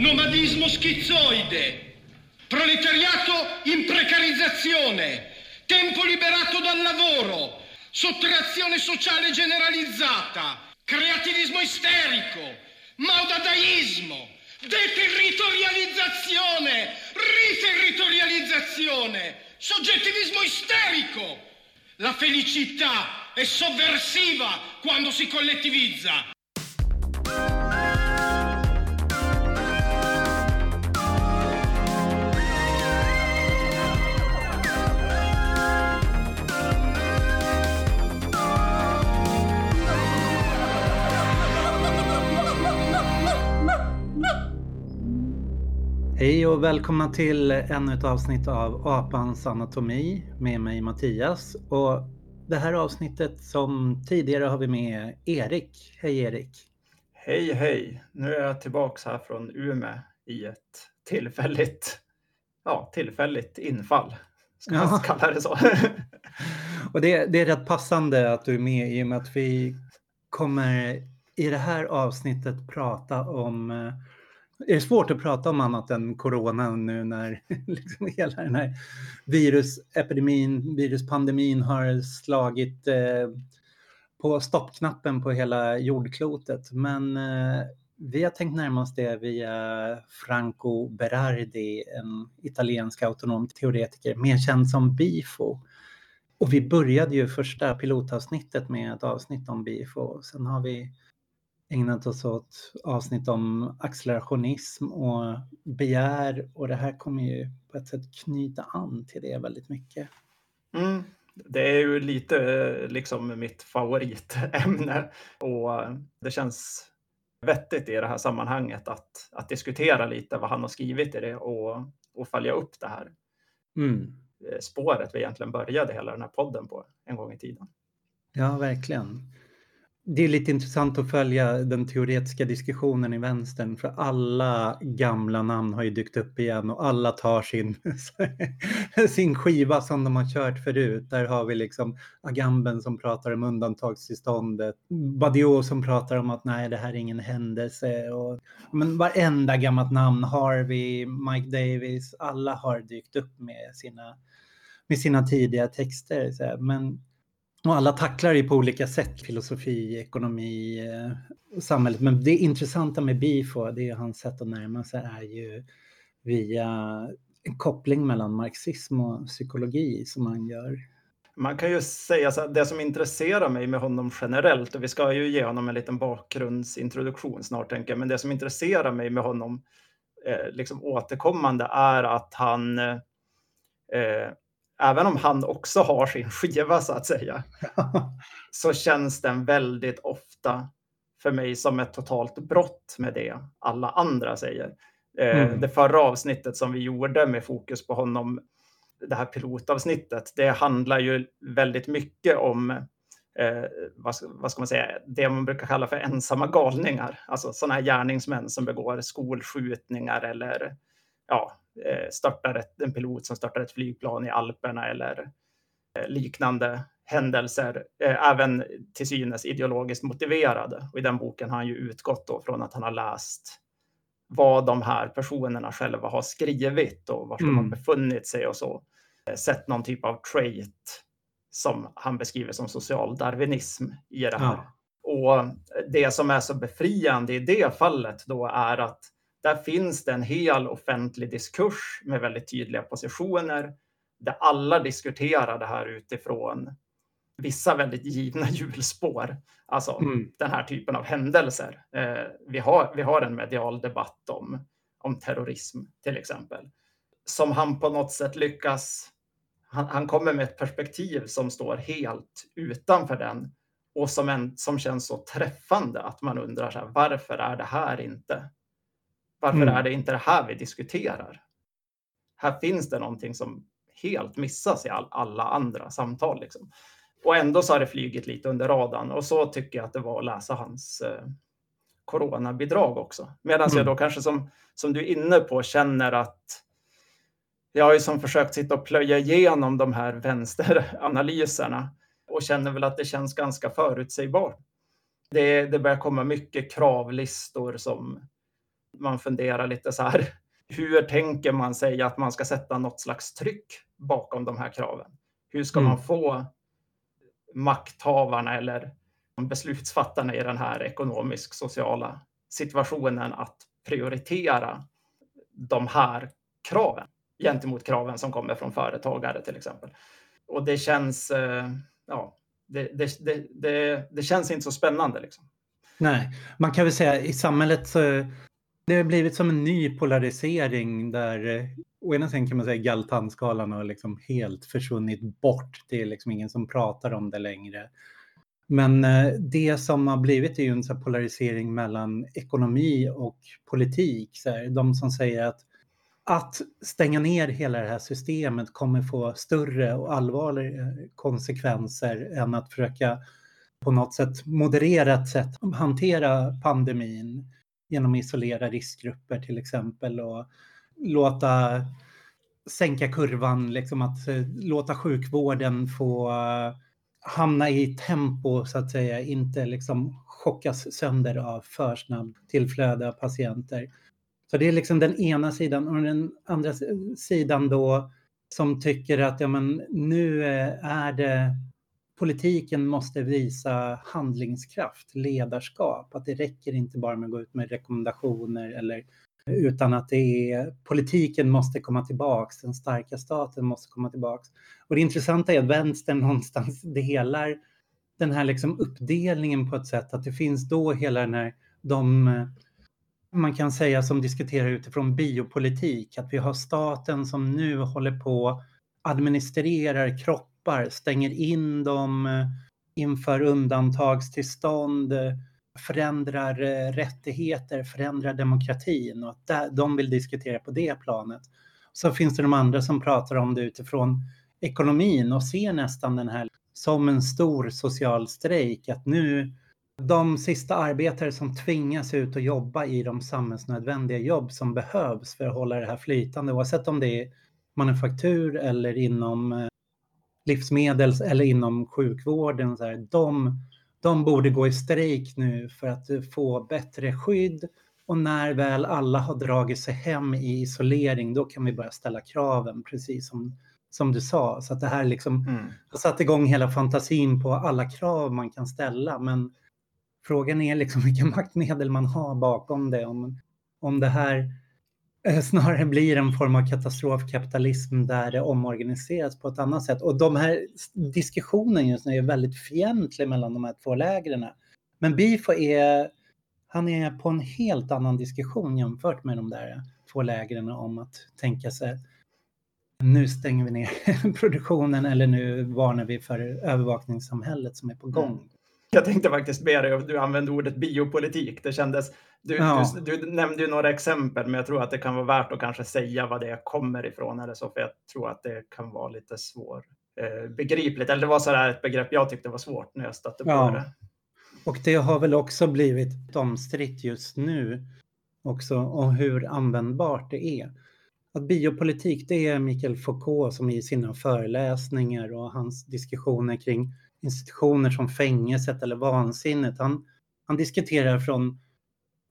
nomadismo schizzoide, proletariato in precarizzazione, tempo liberato dal lavoro, sottrazione sociale generalizzata, creativismo isterico, maudadaismo, deterritorializzazione, riterritorializzazione, soggettivismo isterico. La felicità è sovversiva quando si collettivizza. Hej och välkomna till ännu ett avsnitt av Apans anatomi med mig Mattias. Och det här avsnittet som tidigare har vi med Erik. Hej Erik! Hej hej! Nu är jag tillbaks här från Umeå i ett tillfälligt, ja, tillfälligt infall. Ska ja. kalla det så. och det, det är rätt passande att du är med i och med att vi kommer i det här avsnittet prata om eh, är det svårt att prata om annat än corona nu när liksom hela den här virusepidemin, viruspandemin har slagit eh, på stoppknappen på hela jordklotet. Men eh, vi har tänkt närma oss det via Franco Berardi, en italiensk autonom teoretiker, mer känd som Bifo. Och vi började ju första pilotavsnittet med ett avsnitt om Bifo. Sen har vi ägnat oss åt avsnitt om accelerationism och begär och det här kommer ju på ett sätt knyta an till det väldigt mycket. Mm. Det är ju lite liksom mitt favoritämne och det känns vettigt i det här sammanhanget att, att diskutera lite vad han har skrivit i det och, och följa upp det här mm. spåret vi egentligen började hela den här podden på en gång i tiden. Ja, verkligen det är lite intressant att följa den teoretiska diskussionen i vänstern för alla gamla namn har ju dykt upp igen och alla tar sin, sin skiva som de har kört förut. Där har vi liksom Agamben som pratar om undantagstillståndet, Badiou som pratar om att nej, det här är ingen händelse. Och, men varenda gammalt namn, Harvey, Mike Davis, alla har dykt upp med sina, med sina tidiga texter. Men och alla tacklar ju på olika sätt, filosofi, ekonomi, eh, och samhället. Men det intressanta med Bifo, det är hans sätt att närma sig, är ju via en koppling mellan marxism och psykologi som han gör. Man kan ju säga så att det som intresserar mig med honom generellt, och vi ska ju ge honom en liten bakgrundsintroduktion snart, tänker jag, men det som intresserar mig med honom eh, liksom återkommande är att han eh, eh även om han också har sin skiva så att säga, så känns den väldigt ofta för mig som ett totalt brott med det alla andra säger. Eh, mm. Det förra avsnittet som vi gjorde med fokus på honom, det här pilotavsnittet, det handlar ju väldigt mycket om eh, vad, vad, ska, man säga, det man brukar kalla för ensamma galningar, alltså sådana här gärningsmän som begår skolskjutningar eller ja, störtar ett, en pilot som startar ett flygplan i Alperna eller eh, liknande händelser, eh, även till synes ideologiskt motiverade. Och I den boken har han ju utgått då från att han har läst vad de här personerna själva har skrivit och var mm. de har mm. befunnit sig och så. Sett någon typ av trait som han beskriver som social darwinism i det här. Ja. Och det som är så befriande i det fallet då är att där finns det en hel offentlig diskurs med väldigt tydliga positioner där alla diskuterar det här utifrån vissa väldigt givna hjulspår. Alltså mm. den här typen av händelser. Eh, vi, har, vi har en medial debatt om, om terrorism till exempel. Som han på något sätt lyckas... Han, han kommer med ett perspektiv som står helt utanför den och som, en, som känns så träffande att man undrar så här, varför är det här inte varför mm. är det inte det här vi diskuterar? Här finns det någonting som helt missas i all, alla andra samtal. Liksom. Och ändå så har det flugit lite under radarn och så tycker jag att det var att läsa hans eh, coronabidrag också. Medan mm. jag då kanske som, som du är inne på känner att jag har ju som försökt sitta och plöja igenom de här vänsteranalyserna och känner väl att det känns ganska förutsägbart. Det, det börjar komma mycket kravlistor som man funderar lite så här, hur tänker man sig att man ska sätta något slags tryck bakom de här kraven? Hur ska mm. man få makthavarna eller beslutsfattarna i den här ekonomisk-sociala situationen att prioritera de här kraven gentemot kraven som kommer från företagare till exempel. Och det känns, eh, ja, det, det, det, det, det känns inte så spännande. Liksom. Nej, man kan väl säga i samhället så det har blivit som en ny polarisering där eh, å ena sidan kan man säga Galtanskalan har liksom helt försvunnit bort. Det är liksom ingen som pratar om det längre. Men eh, det som har blivit är ju en så polarisering mellan ekonomi och politik. Så här, de som säger att att stänga ner hela det här systemet kommer få större och allvarligare eh, konsekvenser än att försöka på något sätt modererat sätt hantera pandemin genom att isolera riskgrupper till exempel och låta sänka kurvan, liksom att eh, låta sjukvården få eh, hamna i tempo så att säga, inte liksom chockas sönder av för snabbt tillflöde av patienter. Så det är liksom den ena sidan och den andra sidan då som tycker att ja, men nu eh, är det politiken måste visa handlingskraft, ledarskap, att det räcker inte bara med att gå ut med rekommendationer eller utan att det är politiken måste komma tillbaks, den starka staten måste komma tillbaks. Och det intressanta är att vänstern någonstans delar den här liksom uppdelningen på ett sätt att det finns då hela den här, de man kan säga som diskuterar utifrån biopolitik, att vi har staten som nu håller på administrerar stoppar, stänger in dem, eh, inför undantagstillstånd, eh, förändrar eh, rättigheter, förändrar demokratin och att de vill diskutera på det planet. Så finns det de andra som pratar om det utifrån ekonomin och ser nästan den här som en stor social strejk, att nu de sista arbetare som tvingas ut och jobba i de samhällsnödvändiga jobb som behövs för att hålla det här flytande, oavsett om det är manufaktur eller inom eh, livsmedels eller inom sjukvården. Så här, de, de borde gå i strejk nu för att få bättre skydd och när väl alla har dragit sig hem i isolering, då kan vi börja ställa kraven, precis som, som du sa. Så att det här liksom mm. har satt igång hela fantasin på alla krav man kan ställa. Men Frågan är liksom vilka maktmedel man har bakom det. Om, om det här snarare blir en form av katastrofkapitalism där det omorganiseras på ett annat sätt. Och de här diskussionen just nu är väldigt fientlig mellan de här två lägren. Men Bifo är, han är på en helt annan diskussion jämfört med de där två lägren om att tänka sig nu stänger vi ner produktionen eller nu varnar vi för övervakningssamhället som är på gång. Jag tänkte faktiskt be dig, du använde ordet biopolitik. Det kändes, du, ja. du, du, nämnde ju några exempel, men jag tror att det kan vara värt att kanske säga vad det kommer ifrån eller så, för jag tror att det kan vara lite svårt eh, begripligt. Eller det var så där ett begrepp jag tyckte var svårt när jag stötte på ja. det. Och det har väl också blivit omstritt just nu också om hur användbart det är. Att biopolitik, det är Michael Foucault som i sina föreläsningar och hans diskussioner kring institutioner som fängelset eller vansinnet. Han, han diskuterar från,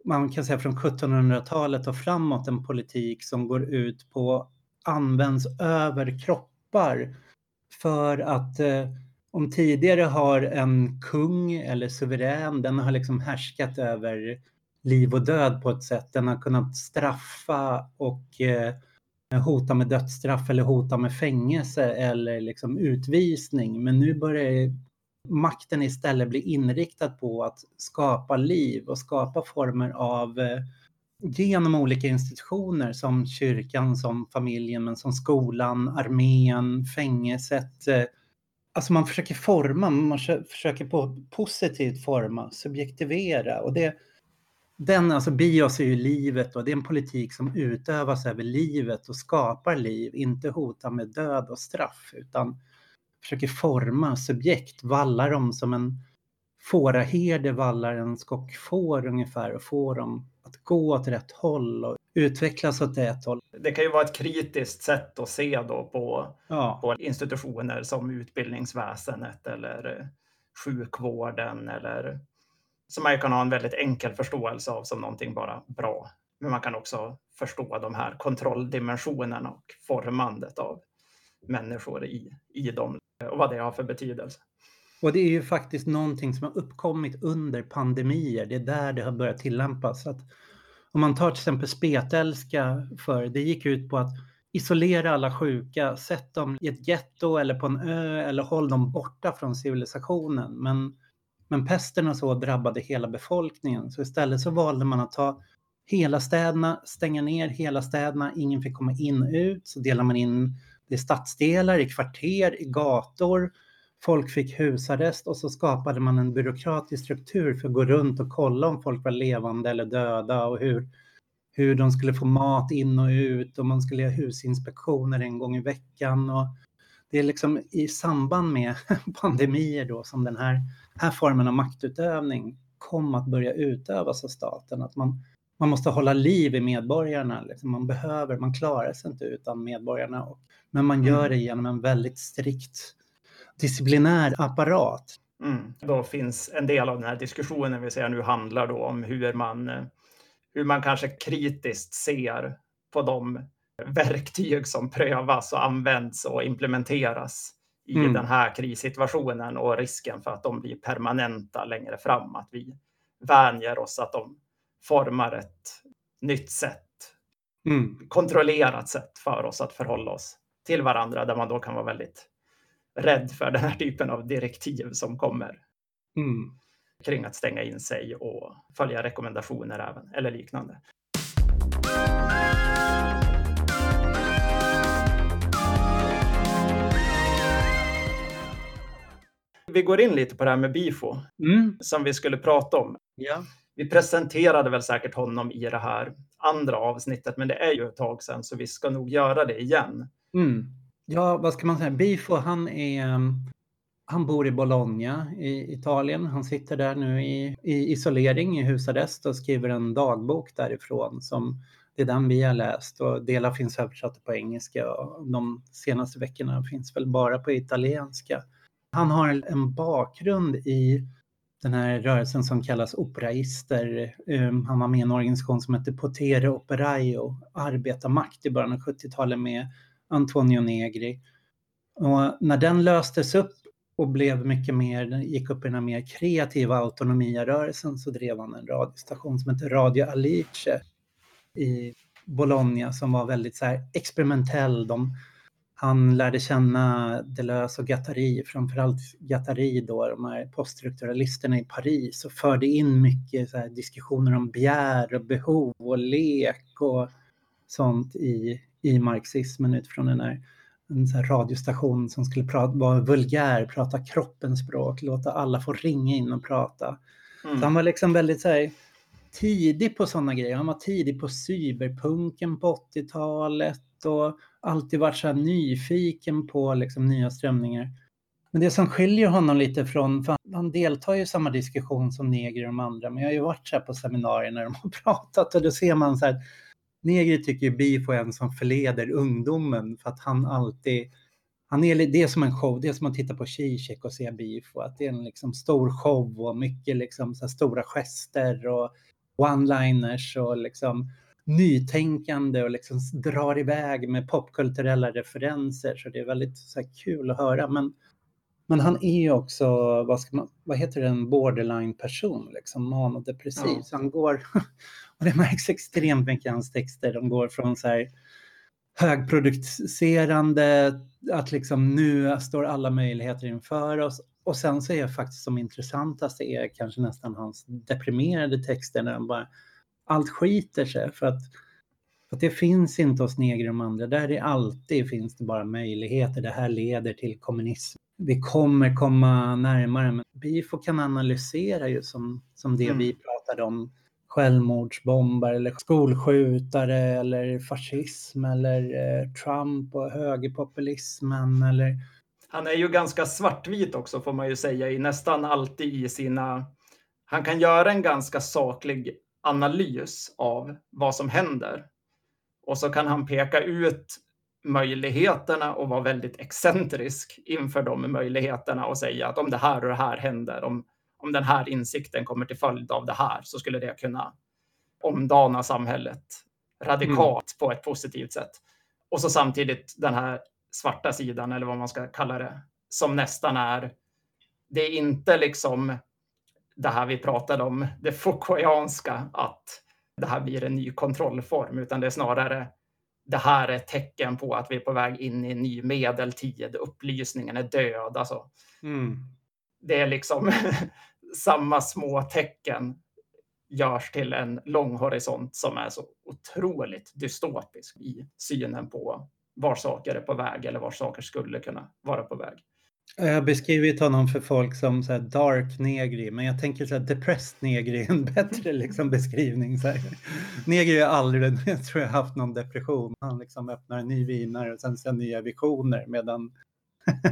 man kan säga från 1700-talet och framåt en politik som går ut på används över kroppar för att eh, om tidigare har en kung eller suverän, den har liksom härskat över liv och död på ett sätt. Den har kunnat straffa och eh, hota med dödsstraff eller hota med fängelse eller liksom utvisning. Men nu börjar makten istället bli inriktad på att skapa liv och skapa former av eh, genom olika institutioner som kyrkan, som familjen, men som skolan, armén, fängelset. Eh, alltså man försöker forma, man försöker på positivt forma, subjektivera och det den, alltså bios är ju livet och det är en politik som utövas över livet och skapar liv, inte hotar med död och straff utan försöker forma subjekt, vallar dem som en fåraherde vallar en skock får ungefär och får dem att gå åt rätt håll och utvecklas åt rätt håll. Det kan ju vara ett kritiskt sätt att se då på, ja. på institutioner som utbildningsväsendet eller sjukvården eller som man kan ha en väldigt enkel förståelse av som någonting bara bra. Men man kan också förstå de här kontrolldimensionerna och formandet av människor i, i dem och vad det har för betydelse. Och det är ju faktiskt någonting som har uppkommit under pandemier. Det är där det har börjat tillämpas. Att om man tar till exempel spetälska för det gick ut på att isolera alla sjuka, sätt dem i ett getto eller på en ö eller håll dem borta från civilisationen. Men, men pesten och så drabbade hela befolkningen. Så istället så valde man att ta hela städerna, stänga ner hela städerna, ingen fick komma in och ut. Så delar man in det i stadsdelar, i kvarter, i gator. Folk fick husarrest och så skapade man en byråkratisk struktur för att gå runt och kolla om folk var levande eller döda och hur, hur de skulle få mat in och ut och man skulle göra husinspektioner en gång i veckan. Och det är liksom i samband med pandemier då som den här, här formen av maktutövning kom att börja utövas av staten. Att man, man måste hålla liv i medborgarna. Liksom man behöver, man klarar sig inte utan medborgarna. Men man gör mm. det genom en väldigt strikt disciplinär apparat. Mm. Då finns en del av den här diskussionen vi ser nu handlar då om hur man, hur man kanske kritiskt ser på de verktyg som prövas och används och implementeras i mm. den här krissituationen och risken för att de blir permanenta längre fram. Att vi vänjer oss att de formar ett nytt sätt, mm. kontrollerat sätt för oss att förhålla oss till varandra där man då kan vara väldigt rädd för den här typen av direktiv som kommer. Mm. Kring att stänga in sig och följa rekommendationer även, eller liknande. Vi går in lite på det här med Bifo mm. som vi skulle prata om. Ja. Vi presenterade väl säkert honom i det här andra avsnittet, men det är ju ett tag sedan så vi ska nog göra det igen. Mm. Ja, vad ska man säga? Bifo, han är... Mm, han bor i Bologna i Italien. Han sitter där nu i, i isolering i husarrest och skriver en dagbok därifrån som det är den vi har läst och delar finns översatta på engelska och de senaste veckorna finns väl bara på italienska. Han har en bakgrund i den här rörelsen som kallas operaister. Ehm, han var med i en organisation som hette Potere Operaio, arbetarmakt i början av 70-talet med Antonio Negri. Och när den löstes upp och blev mycket mer, gick upp i den här mer kreativa autonomia-rörelsen så drev han en radiostation som hette Radio Alice i Bologna som var väldigt så här experimentell. De, han lärde känna Deleuze och Gattari, framförallt Gattari då, de här poststrukturalisterna i Paris och förde in mycket diskussioner om begär och behov och lek och sånt i, i marxismen utifrån den här, en så här radiostation som skulle prata, vara vulgär, prata kroppens språk, låta alla få ringa in och prata. Mm. Så han var liksom väldigt så här, tidig på sådana grejer. Han var tidig på cyberpunken på 80-talet och alltid varit så här nyfiken på liksom nya strömningar. Men det som skiljer honom lite från, för han deltar ju i samma diskussion som negrer och de andra, men jag har ju varit så här på seminarier när de har pratat och då ser man så här, Negri tycker ju Bifo är en som förleder ungdomen för att han alltid han är, det är som en show, det är som att titta på Zizek och se Bifo, att det är en liksom stor show och mycket liksom så stora gester och one-liners och liksom nytänkande och liksom drar iväg med popkulturella referenser. Så det är väldigt så kul att höra. Men, men han är ju också, vad, ska man, vad heter det, en borderline-person, liksom manodepressiv. Ja. Så han går Och det märks extremt mycket i hans texter. De går från så här högproducerande, att liksom nu står alla möjligheter inför oss. Och sen så är faktiskt som intressantaste är kanske nästan hans deprimerade texter när de bara allt skiter sig för att, för att det finns inte hos neger och de andra. Där är alltid finns det bara möjligheter. Det här leder till kommunism. Vi kommer komma närmare. Men Bifo kan analysera ju som, som det mm. vi pratade om självmordsbombare eller skolskjutare eller fascism eller eh, Trump och högerpopulismen eller... Han är ju ganska svartvit också får man ju säga i nästan alltid i sina... Han kan göra en ganska saklig analys av vad som händer. Och så kan han peka ut möjligheterna och vara väldigt excentrisk inför de möjligheterna och säga att om det här och det här händer, om om den här insikten kommer till följd av det här så skulle det kunna omdana samhället radikalt mm. på ett positivt sätt. Och så samtidigt den här svarta sidan, eller vad man ska kalla det, som nästan är, det är inte liksom det här vi pratade om, det Foucaultianska, att det här blir en ny kontrollform, utan det är snarare det här är ett tecken på att vi är på väg in i en ny medeltid, upplysningen är död. Alltså, mm. Det är liksom samma små tecken görs till en lång horisont som är så otroligt dystopisk i synen på var saker är på väg eller var saker skulle kunna vara på väg. Jag har beskrivit honom för folk som så dark negri, men jag tänker så här depressed negri är en bättre liksom, beskrivning. Så här. Negri har aldrig, jag tror jag haft någon depression. Han liksom öppnar en ny vinare och sen ser nya visioner medan,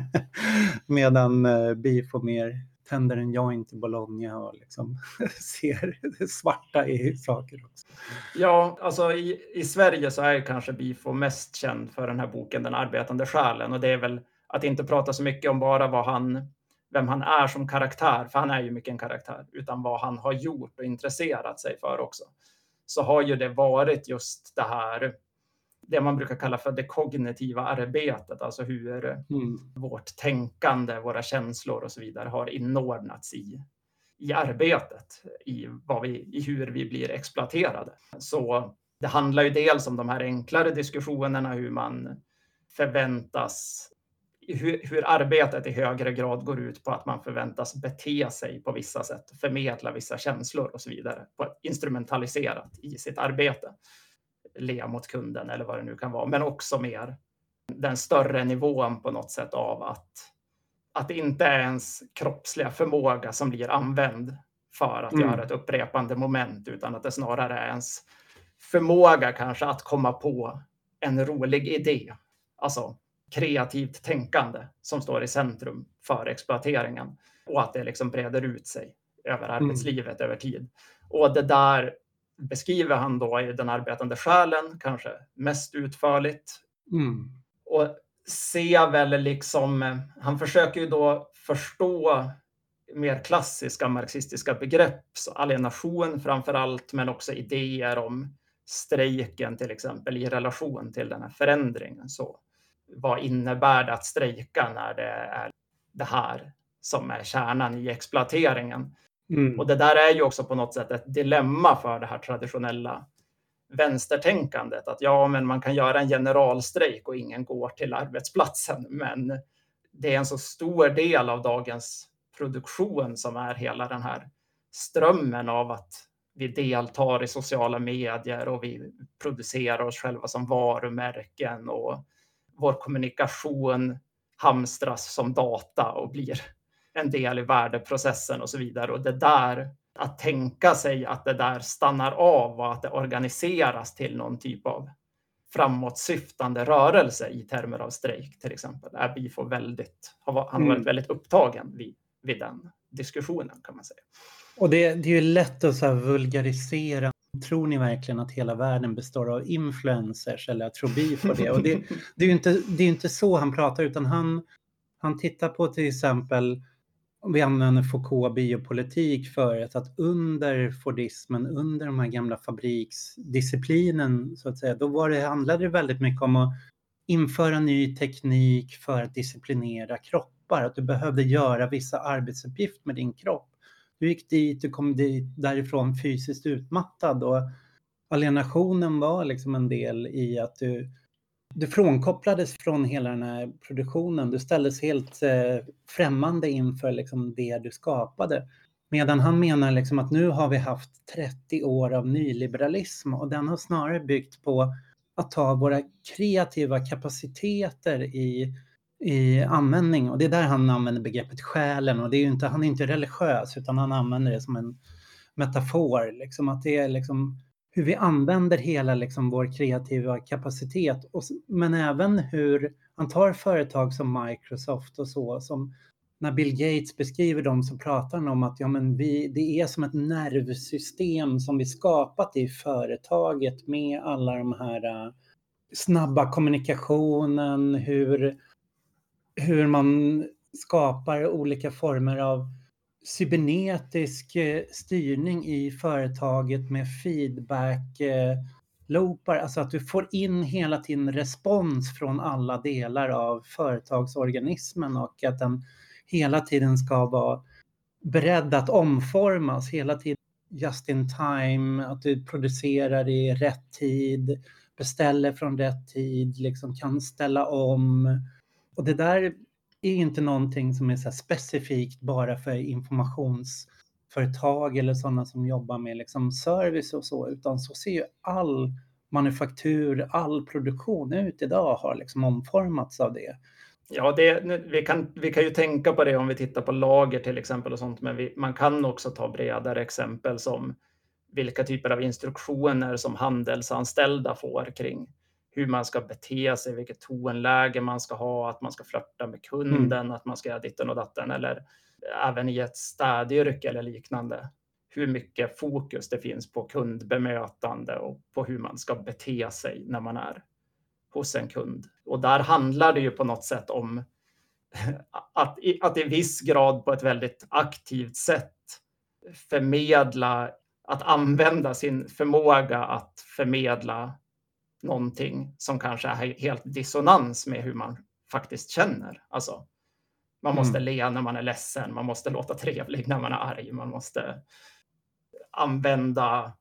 medan eh, uh, Beef får mer tänder en joint i Bologna och liksom ser det svarta i saker också. Ja, alltså i, i Sverige så är kanske Bifo mest känd för den här boken Den arbetande själen och det är väl att inte prata så mycket om bara vad han, vem han är som karaktär, för han är ju mycket en karaktär, utan vad han har gjort och intresserat sig för också. Så har ju det varit just det här det man brukar kalla för det kognitiva arbetet, alltså hur mm. vårt tänkande, våra känslor och så vidare har inordnats i, i arbetet, i, vad vi, i hur vi blir exploaterade. Så det handlar ju dels om de här enklare diskussionerna, hur man förväntas hur, hur, arbetet i högre grad går ut på att man förväntas bete sig på vissa sätt, förmedla vissa känslor och så vidare, på instrumentaliserat i sitt arbete le mot kunden eller vad det nu kan vara, men också mer den större nivån på något sätt av att, att det inte är ens kroppsliga förmåga som blir använd för att mm. göra ett upprepande moment, utan att det snarare är ens förmåga kanske att komma på en rolig idé. Alltså kreativt tänkande som står i centrum för exploateringen och att det liksom breder ut sig över mm. arbetslivet mm. över tid. Och det där beskriver han då i Den arbetande själen, kanske mest utförligt. Mm. Och ser väl liksom, han försöker ju då förstå mer klassiska marxistiska begrepp, så alienation framför allt, men också idéer om strejken till exempel i relation till den här förändringen. Så vad innebär det att strejka när det är det här som är kärnan i exploateringen? Mm. Och det där är ju också på något sätt ett dilemma för det här traditionella vänstertänkandet. Att ja, men man kan göra en generalstrejk och ingen går till arbetsplatsen. Men det är en så stor del av dagens produktion som är hela den här strömmen av att vi deltar i sociala medier och vi producerar oss själva som varumärken och vår kommunikation hamstras som data och blir en del i värdeprocessen och så vidare. Och det där, att tänka sig att det där stannar av och att det organiseras till någon typ av framåtsyftande rörelse i termer av strejk till exempel. Är Bifo väldigt, han har varit mm. väldigt upptagen vid, vid den diskussionen kan man säga. Och det, det är ju lätt att så vulgarisera. Tror ni verkligen att hela världen består av influencers eller att tro Bifo det? Och det, det är ju inte, det är inte så han pratar utan han, han tittar på till exempel vi använder Foucault biopolitik för att under Fordismen, under de här gamla fabriksdisciplinen så att säga, då var det, handlade det väldigt mycket om att införa ny teknik för att disciplinera kroppar. Att du behövde göra vissa arbetsuppgifter med din kropp. Du gick dit, du kom dit, därifrån fysiskt utmattad och alienationen var liksom en del i att du du frånkopplades från hela den här produktionen. Du ställdes helt eh, främmande inför liksom, det du skapade. Medan han menar liksom att nu har vi haft 30 år av nyliberalism och den har snarare byggt på att ta våra kreativa kapaciteter i, i användning. Och det är där han använder begreppet själen och det är inte, han är inte religiös utan han använder det som en metafor. Liksom att det är liksom hur vi använder hela liksom vår kreativa kapacitet. Och, men även hur man tar företag som Microsoft och så, som när Bill Gates beskriver dem så pratar han om att ja, men vi, det är som ett nervsystem som vi skapat i företaget med alla de här uh, snabba kommunikationen, hur, hur man skapar olika former av cybernetisk eh, styrning i företaget med feedback eh, loopar, alltså att du får in hela tiden respons från alla delar av företagsorganismen och att den hela tiden ska vara beredd att omformas, hela tiden just in time, att du producerar i rätt tid, beställer från rätt tid, liksom kan ställa om. Och det där är inte någonting som är så specifikt bara för informationsföretag eller sådana som jobbar med liksom service och så, utan så ser ju all manufaktur, all produktion ut idag har liksom omformats av det. Ja, det, vi, kan, vi kan ju tänka på det om vi tittar på lager till exempel och sånt, men vi, man kan också ta bredare exempel som vilka typer av instruktioner som handelsanställda får kring hur man ska bete sig, vilket tonläge man ska ha, att man ska flörta med kunden, mm. att man ska göra ditten och datten eller även i ett städyrke eller liknande. Hur mycket fokus det finns på kundbemötande och på hur man ska bete sig när man är hos en kund. Och där handlar det ju på något sätt om att, att i viss grad på ett väldigt aktivt sätt förmedla, att använda sin förmåga att förmedla någonting som kanske är helt dissonans med hur man faktiskt känner. Alltså, man måste mm. le när man är ledsen, man måste låta trevlig när man är arg, man måste använda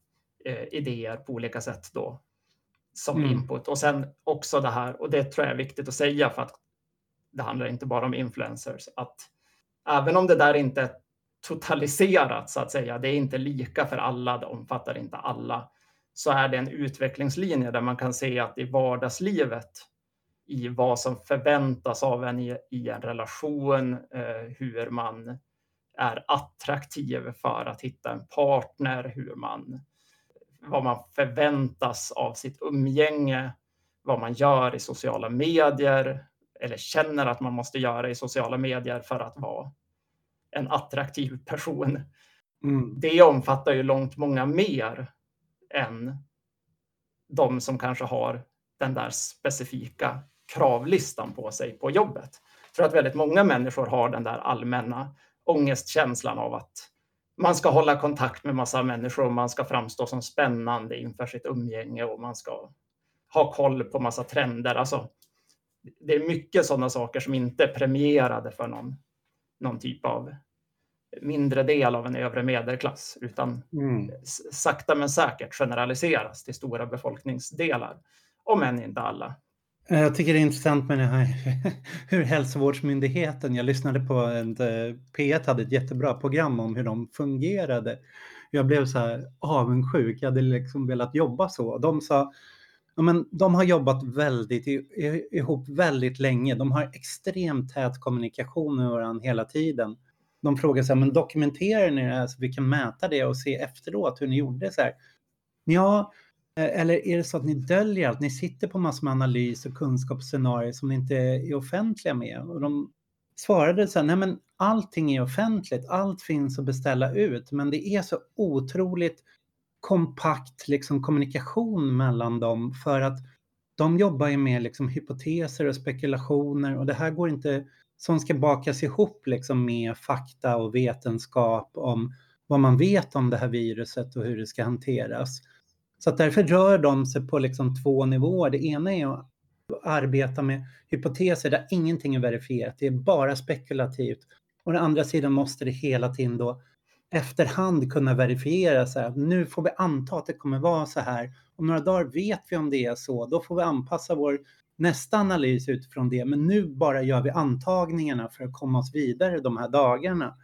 eh, idéer på olika sätt då som mm. input. Och sen också det här, och det tror jag är viktigt att säga för att det handlar inte bara om influencers, att även om det där inte är totaliserat så att säga, det är inte lika för alla, det omfattar inte alla, så är det en utvecklingslinje där man kan se att i vardagslivet, i vad som förväntas av en i, i en relation, eh, hur man är attraktiv för att hitta en partner, hur man vad man förväntas av sitt umgänge, vad man gör i sociala medier eller känner att man måste göra i sociala medier för att vara en attraktiv person. Mm. Det omfattar ju långt många mer än de som kanske har den där specifika kravlistan på sig på jobbet. Jag tror att väldigt många människor har den där allmänna ångestkänslan av att man ska hålla kontakt med massa människor och man ska framstå som spännande inför sitt umgänge och man ska ha koll på massa trender. Alltså, det är mycket sådana saker som inte är premierade för någon, någon typ av mindre del av en övre medelklass, utan mm. sakta men säkert generaliseras till stora befolkningsdelar, om än inte alla. Eh, jag tycker det är intressant med det här hur hälsovårdsmyndigheten, jag lyssnade på eh, P1 hade ett jättebra program om hur de fungerade. Jag blev så här avundsjuk, jag hade liksom velat jobba så. De sa, ja, men de har jobbat väldigt ihop väldigt länge, de har extremt tät kommunikation med varandra hela tiden. De frågar så här, men dokumenterar ni det här så vi kan mäta det och se efteråt hur ni gjorde så här? Ja, eh, eller är det så att ni döljer allt? Ni sitter på massor med analys och kunskapsscenarier som ni inte är offentliga med. Och de svarade så här, nej men allting är offentligt, allt finns att beställa ut, men det är så otroligt kompakt liksom, kommunikation mellan dem för att de jobbar ju med liksom, hypoteser och spekulationer och det här går inte som ska bakas ihop liksom, med fakta och vetenskap om vad man vet om det här viruset och hur det ska hanteras. Så att därför rör de sig på liksom två nivåer. Det ena är att arbeta med hypoteser där ingenting är verifierat. Det är bara spekulativt. Och den andra sidan måste det hela tiden då efterhand kunna verifiera så här, nu får vi anta att det kommer vara så här. Om några dagar vet vi om det är så, då får vi anpassa vår nästa analys utifrån det. Men nu bara gör vi antagningarna för att komma oss vidare de här dagarna.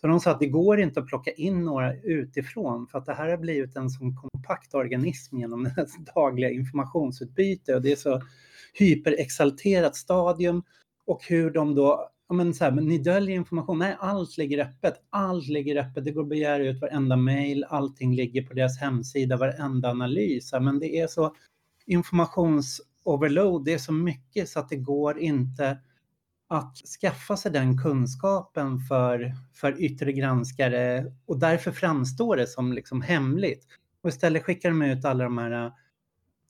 Så de sa att det går inte att plocka in några utifrån för att det här har blivit en sån kompakt organism genom det dagliga informationsutbyte och det är så hyperexalterat stadium. Och hur de då, ja men så här, men ni döljer information, nej allt ligger öppet, allt ligger öppet, det går att begära ut varenda mail, allting ligger på deras hemsida, varenda analys, men det är så informations... Overload, det är så mycket så att det går inte att skaffa sig den kunskapen för, för yttre granskare och därför framstår det som liksom hemligt. Och istället skickar de ut alla de här äh,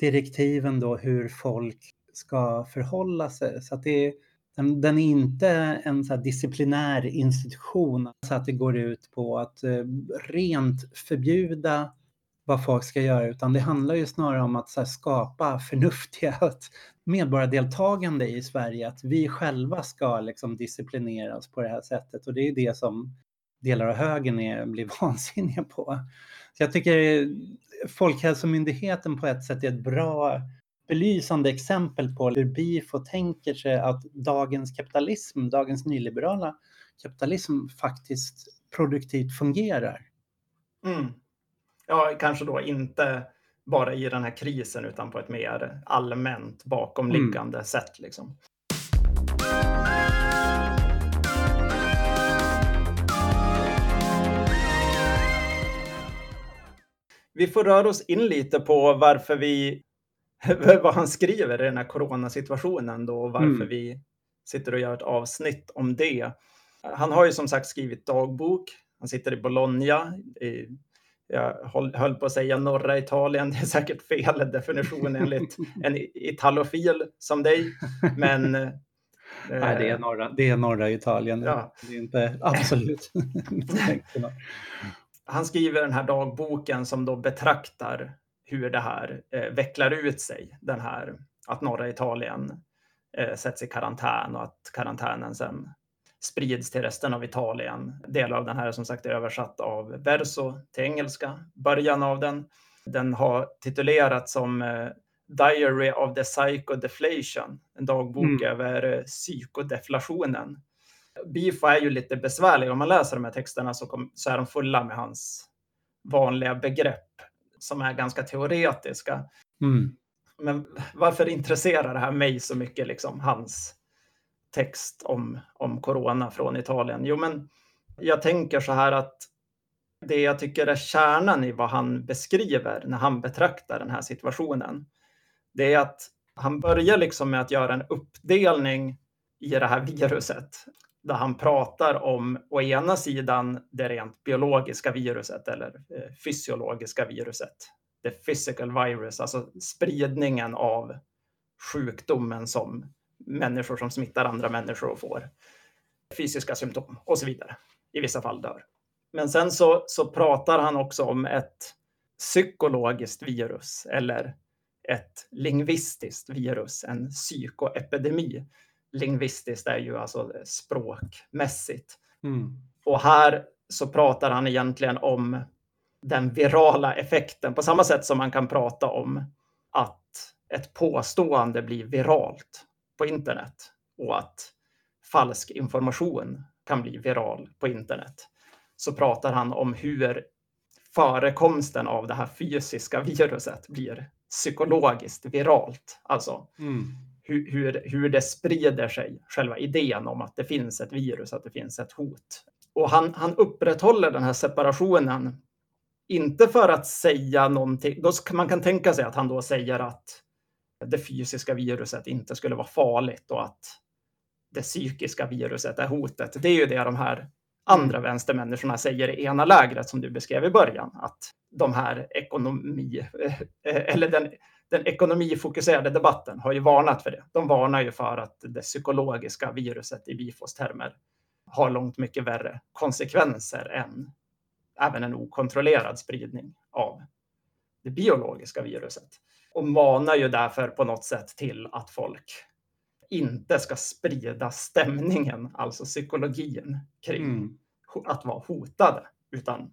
direktiven då hur folk ska förhålla sig. Så att det är Den, den är inte en så disciplinär institution så att det går ut på att äh, rent förbjuda vad folk ska göra, utan det handlar ju snarare om att här, skapa förnuftiga medborgardeltagande i Sverige, att vi själva ska liksom disciplineras på det här sättet och det är det som delar av högern är, blir vansinniga på. Så jag tycker Folkhälsomyndigheten på ett sätt är ett bra belysande exempel på hur BIFO tänker sig att dagens kapitalism, dagens nyliberala kapitalism faktiskt produktivt fungerar. Mm. Ja, kanske då inte bara i den här krisen utan på ett mer allmänt bakomliggande mm. sätt. Liksom. Vi får röra oss in lite på varför vi, vad han skriver i den här coronasituationen då och varför mm. vi sitter och gör ett avsnitt om det. Han har ju som sagt skrivit dagbok. Han sitter i Bologna. I, jag höll på att säga norra Italien. Det är säkert fel definition enligt en italofil som dig. Men Nej, det är norra, det är norra Italien. Ja. Det är inte absolut. han skriver den här dagboken som då betraktar hur det här eh, vecklar ut sig. Den här att norra Italien eh, sätts i karantän och att karantänen sen sprids till resten av Italien. Delar av den här är som sagt översatt av Verso till engelska. Början av den. Den har titulerats som eh, Diary of the Psychodeflation, en dagbok mm. över eh, psykodeflationen. Bifo är ju lite besvärlig. Om man läser de här texterna så, kom, så är de fulla med hans vanliga begrepp som är ganska teoretiska. Mm. Men varför intresserar det här mig så mycket, liksom, hans text om, om corona från Italien? Jo, men jag tänker så här att det jag tycker är kärnan i vad han beskriver när han betraktar den här situationen, det är att han börjar liksom med att göra en uppdelning i det här viruset där han pratar om å ena sidan det rent biologiska viruset eller eh, fysiologiska viruset. The physical virus, alltså spridningen av sjukdomen som människor som smittar andra människor och får fysiska symptom och så vidare. I vissa fall dör. Men sen så, så pratar han också om ett psykologiskt virus eller ett lingvistiskt virus, en psykoepidemi lingvistiskt är ju alltså språkmässigt. Mm. Och här så pratar han egentligen om den virala effekten på samma sätt som man kan prata om att ett påstående blir viralt på internet och att falsk information kan bli viral på internet. Så pratar han om hur förekomsten av det här fysiska viruset blir psykologiskt viralt. Alltså mm hur, hur, hur det sprider sig, själva idén om att det finns ett virus, att det finns ett hot. Och han, han upprätthåller den här separationen, inte för att säga någonting, då man kan tänka sig att han då säger att det fysiska viruset inte skulle vara farligt och att det psykiska viruset är hotet. Det är ju det de här andra mm. vänstermänniskorna säger i ena lägret som du beskrev i början, att de här ekonomi, eh, eller den den ekonomifokuserade debatten har ju varnat för det. De varnar ju för att det psykologiska viruset i Bifos termer har långt mycket värre konsekvenser än även en okontrollerad spridning av det biologiska viruset. Och manar ju därför på något sätt till att folk inte ska sprida stämningen, alltså psykologin kring mm. att vara hotade, utan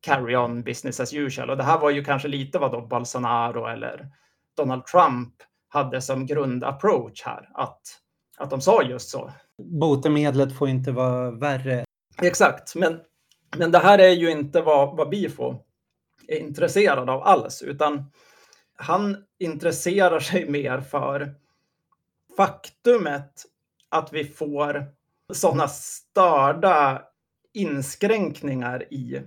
carry on business as usual. Och det här var ju kanske lite vad då Bolsonaro eller Donald Trump hade som grundapproach här. Att, att de sa just så. Botemedlet får inte vara värre. Exakt, men, men det här är ju inte vad, vad Bifo är intresserad av alls, utan han intresserar sig mer för faktumet att vi får sådana störda inskränkningar i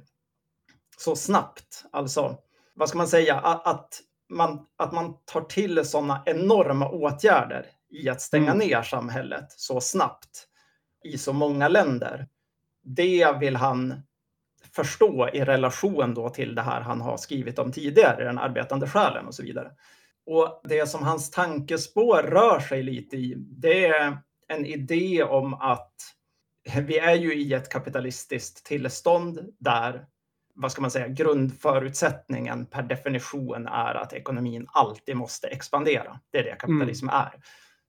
så snabbt. Alltså, vad ska man säga? Att, man, att man tar till sådana enorma åtgärder i att stänga mm. ner samhället så snabbt i så många länder. Det vill han förstå i relation då till det här han har skrivit om tidigare, den arbetande själen och så vidare. Och det som hans tankespår rör sig lite i, det är en idé om att vi är ju i ett kapitalistiskt tillstånd där, vad ska man säga, grundförutsättningen per definition är att ekonomin alltid måste expandera. Det är det kapitalism mm. är.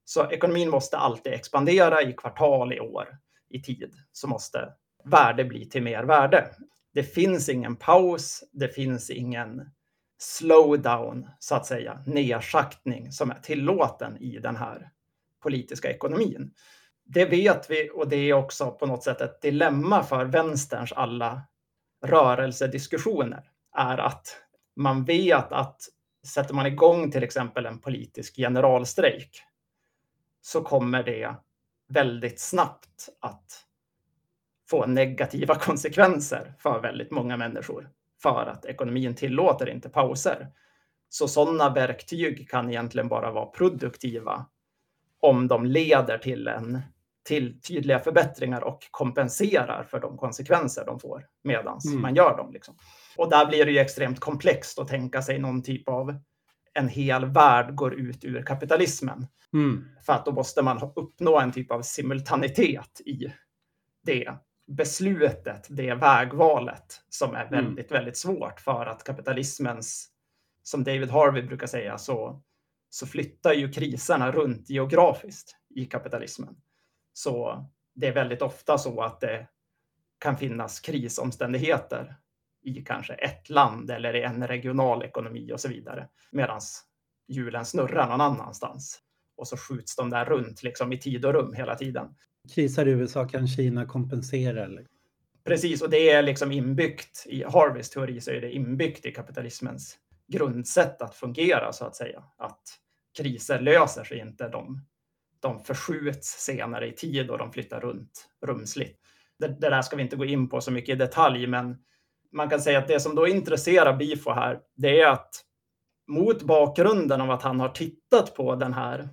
Så ekonomin måste alltid expandera i kvartal, i år, i tid. Så måste värde blir till mer värde. Det finns ingen paus, det finns ingen slowdown, så att säga, nedschaktning som är tillåten i den här politiska ekonomin. Det vet vi och det är också på något sätt ett dilemma för vänsterns alla rörelsediskussioner är att man vet att sätter man igång till exempel en politisk generalstrejk så kommer det väldigt snabbt att få negativa konsekvenser för väldigt många människor för att ekonomin tillåter inte pauser. Så sådana verktyg kan egentligen bara vara produktiva om de leder till, en, till tydliga förbättringar och kompenserar för de konsekvenser de får medan mm. man gör dem. Liksom. Och där blir det ju extremt komplext att tänka sig någon typ av en hel värld går ut ur kapitalismen. Mm. För att då måste man uppnå en typ av simultanitet i det beslutet, det vägvalet som är mm. väldigt, mm. väldigt svårt för att kapitalismens, som David Harvey brukar säga, så, så flyttar ju kriserna runt geografiskt i kapitalismen. Så det är väldigt ofta så att det kan finnas krisomständigheter i kanske ett land eller i en regional ekonomi och så vidare. Medan hjulen snurrar någon annanstans. Och så skjuts de där runt liksom i tid och rum hela tiden. Krisar i USA kan Kina kompensera? Eller? Precis, och det är liksom inbyggt i Harveys teori så är det inbyggt i kapitalismens grundsätt att fungera så att säga. Att kriser löser sig inte, de, de förskjuts senare i tid och de flyttar runt rumsligt. Det, det där ska vi inte gå in på så mycket i detalj, men man kan säga att det som då intresserar Bifo här, det är att mot bakgrunden av att han har tittat på den här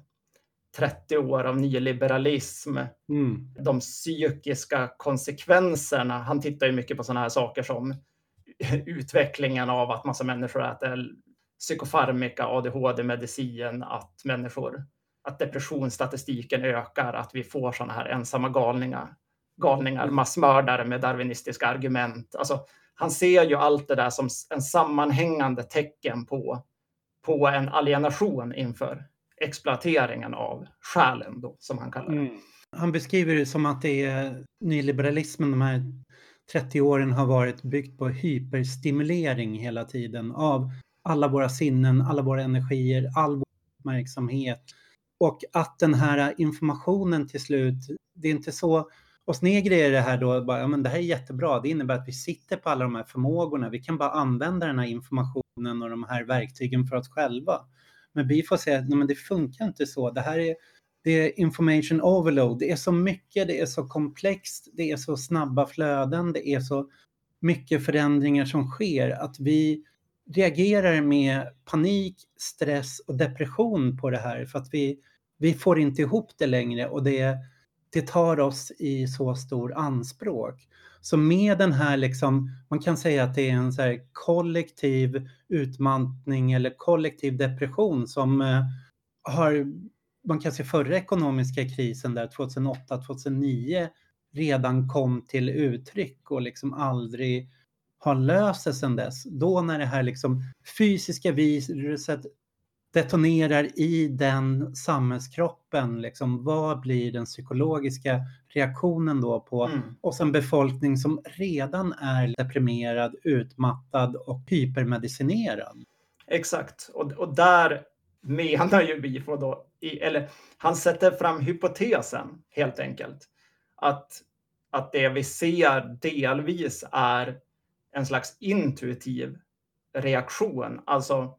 30 år av nyliberalism, mm. de psykiska konsekvenserna. Han tittar ju mycket på sådana här saker som utvecklingen av att massa människor äter psykofarmika, ADHD-medicin, att människor, att depressionsstatistiken ökar, att vi får sådana här ensamma galningar, galningar, massmördare med darwinistiska argument. Alltså, han ser ju allt det där som en sammanhängande tecken på, på en alienation inför exploateringen av själen, då, som han kallar det. Mm. Han beskriver det som att det är nyliberalismen de här 30 åren har varit byggt på hyperstimulering hela tiden av alla våra sinnen, alla våra energier, all vår uppmärksamhet. Och att den här informationen till slut, det är inte så hos negri är det här då, bara, ja, men det här är jättebra, det innebär att vi sitter på alla de här förmågorna, vi kan bara använda den här informationen och de här verktygen för oss själva. Men vi får säga att det funkar inte så, det här är, det är information overload, det är så mycket, det är så komplext, det är så snabba flöden, det är så mycket förändringar som sker att vi reagerar med panik, stress och depression på det här. För att vi, vi får inte ihop det längre och det det tar oss i så stor anspråk. Så med den här, liksom, man kan säga att det är en så kollektiv utmattning eller kollektiv depression som eh, har, man kan se förra ekonomiska krisen där 2008-2009 redan kom till uttryck och liksom aldrig har löst sig sedan dess. Då när det här liksom fysiska viruset detonerar i den samhällskroppen, liksom, vad blir den psykologiska reaktionen då på mm. oss en befolkning som redan är deprimerad, utmattad och hypermedicinerad? Exakt, och, och där menar ju Bifo då, i, eller han sätter fram hypotesen helt enkelt, att, att det vi ser delvis är en slags intuitiv reaktion, alltså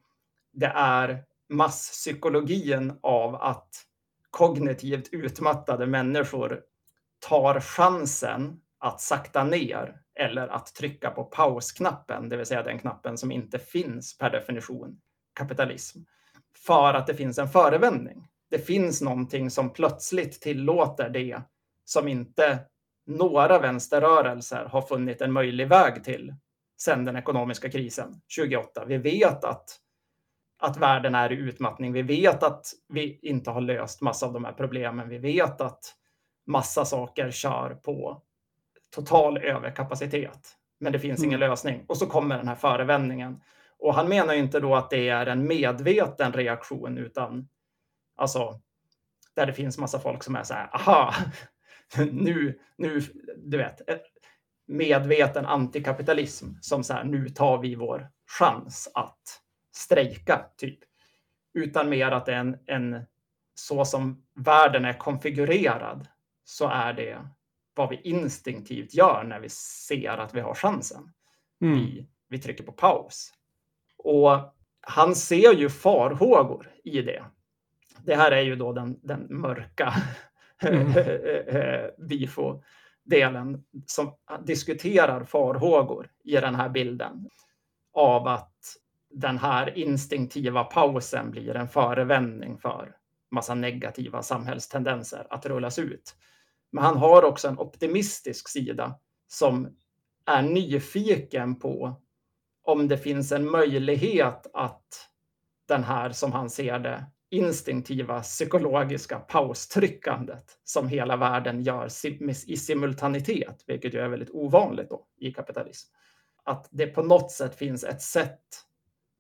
det är masspsykologin av att kognitivt utmattade människor tar chansen att sakta ner eller att trycka på pausknappen, det vill säga den knappen som inte finns per definition, kapitalism, för att det finns en förevändning. Det finns någonting som plötsligt tillåter det som inte några vänsterrörelser har funnit en möjlig väg till sedan den ekonomiska krisen 2008. Vi vet att att världen är i utmattning. Vi vet att vi inte har löst massa av de här problemen. Vi vet att massa saker kör på total överkapacitet. Men det finns mm. ingen lösning. Och så kommer den här förevändningen. Och han menar inte då att det är en medveten reaktion utan alltså där det finns massa folk som är så här, aha, nu, nu, du vet, medveten antikapitalism som så här, nu tar vi vår chans att strejka, typ. Utan mer att det är en, en så som världen är konfigurerad så är det vad vi instinktivt gör när vi ser att vi har chansen. Mm. Vi, vi trycker på paus. Och han ser ju farhågor i det. Det här är ju då den, den mörka mm. BIFO-delen som diskuterar farhågor i den här bilden av att den här instinktiva pausen blir en förevändning för massa negativa samhällstendenser att rullas ut. Men han har också en optimistisk sida som är nyfiken på om det finns en möjlighet att den här, som han ser det, instinktiva psykologiska paustryckandet som hela världen gör i simultanitet, vilket ju är väldigt ovanligt då i kapitalism. Att det på något sätt finns ett sätt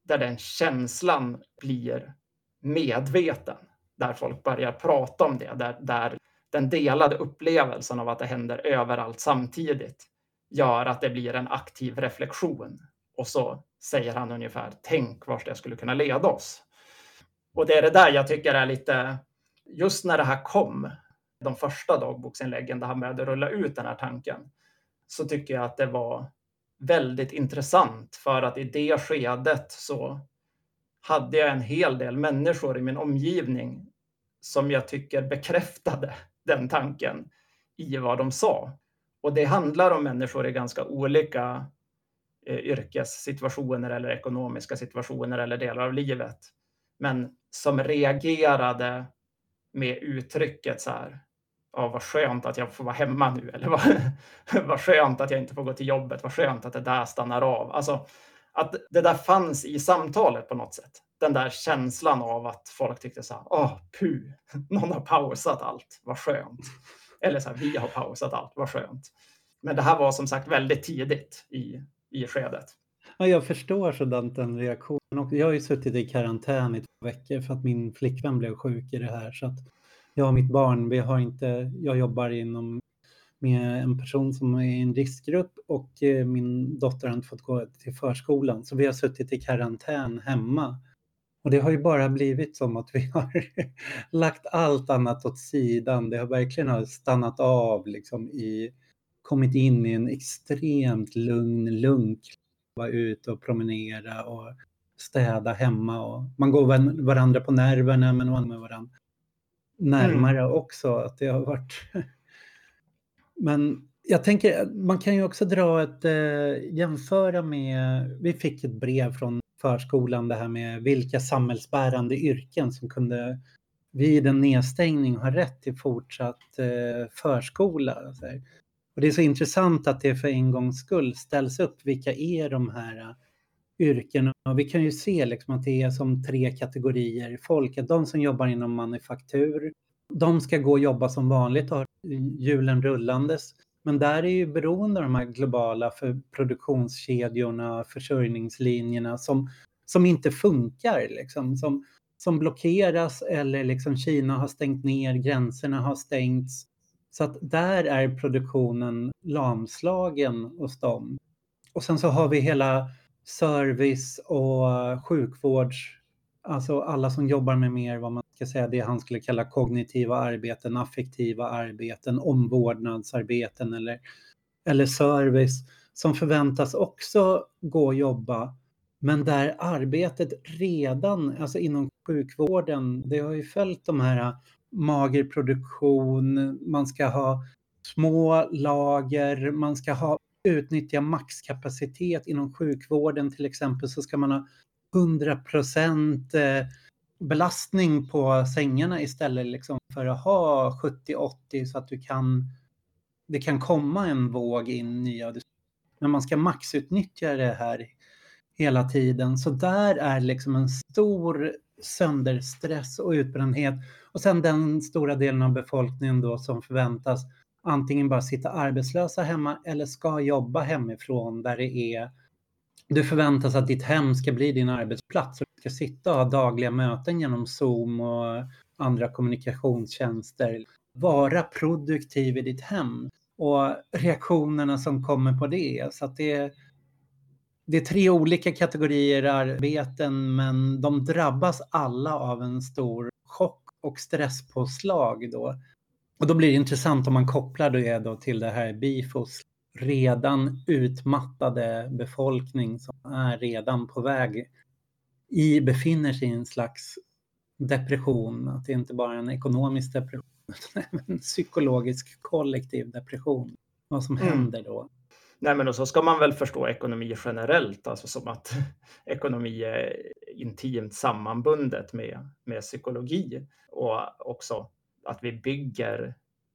där den känslan blir medveten, där folk börjar prata om det, där, där den delade upplevelsen av att det händer överallt samtidigt gör att det blir en aktiv reflektion. Och så säger han ungefär, tänk vart det skulle kunna leda oss. Och det är det där jag tycker är lite, just när det här kom, de första dagboksinläggen där han började rulla ut den här tanken, så tycker jag att det var väldigt intressant för att i det skedet så hade jag en hel del människor i min omgivning som jag tycker bekräftade den tanken i vad de sa. Och det handlar om människor i ganska olika eh, yrkessituationer eller ekonomiska situationer eller delar av livet. Men som reagerade med uttrycket så här. Ja, vad skönt att jag får vara hemma nu. Eller vad, vad skönt att jag inte får gå till jobbet. Vad skönt att det där stannar av. Alltså att det där fanns i samtalet på något sätt. Den där känslan av att folk tyckte så här. Åh, puh, någon har pausat allt. Vad skönt. Eller så här, vi har pausat allt. Vad skönt. Men det här var som sagt väldigt tidigt i, i skedet. Ja, jag förstår sådant den reaktionen. Jag har ju suttit i karantän i två veckor för att min flickvän blev sjuk i det här. Så att jag och mitt barn, vi har inte, jag jobbar inom med en person som är i en riskgrupp och eh, min dotter har inte fått gå till förskolan. Så vi har suttit i karantän hemma. Och det har ju bara blivit som att vi har lagt allt annat åt sidan. Det har verkligen stannat av liksom i, kommit in i en extremt lugn lunk vara ute och promenera och städa hemma. Och man går varandra på nerverna men man med varandra närmare mm. också. Att det har varit... men jag tänker, man kan ju också dra ett eh, jämföra med, vi fick ett brev från förskolan det här med vilka samhällsbärande yrken som kunde vid en nedstängning ha rätt till fortsatt eh, förskola. Och det är så intressant att det för en gångs skull ställs upp. Vilka är de här eh, yrkena? Och vi kan ju se liksom att det är som tre kategorier folk. de som jobbar inom manufaktur, de ska gå och jobba som vanligt och ha hjulen rullandes. Men där är ju beroende av de här globala för produktionskedjorna, försörjningslinjerna som, som inte funkar, liksom, som, som blockeras eller liksom Kina har stängt ner, gränserna har stängts så att där är produktionen lamslagen hos dem. Och sen så har vi hela service och sjukvårds, alltså alla som jobbar med mer vad man ska säga, det han skulle kalla kognitiva arbeten, affektiva arbeten, omvårdnadsarbeten eller, eller service som förväntas också gå och jobba. Men där arbetet redan, alltså inom sjukvården, det har ju följt de här mager produktion, man ska ha små lager, man ska ha utnyttja maxkapacitet inom sjukvården till exempel så ska man ha 100 procent eh, belastning på sängarna istället liksom för att ha 70-80 så att du kan det kan komma en våg in nya men man ska maxutnyttja det här hela tiden. Så där är liksom en stor sönderstress och utbrändhet. Och sen den stora delen av befolkningen då som förväntas antingen bara sitta arbetslösa hemma eller ska jobba hemifrån där det är du förväntas att ditt hem ska bli din arbetsplats och du ska sitta och ha dagliga möten genom Zoom och andra kommunikationstjänster. Vara produktiv i ditt hem och reaktionerna som kommer på det. Så att det, det är tre olika kategorier arbeten men de drabbas alla av en stor chock och stresspåslag då. Och då blir det intressant om man kopplar det då till det här BIFOS redan utmattade befolkning som är redan på väg i, befinner sig i en slags depression. Att det inte bara är en ekonomisk depression utan även en psykologisk kollektiv depression. Vad som mm. händer då. Nej, men och så ska man väl förstå ekonomi generellt, alltså som att ekonomi är intimt sammanbundet med, med psykologi och också att vi bygger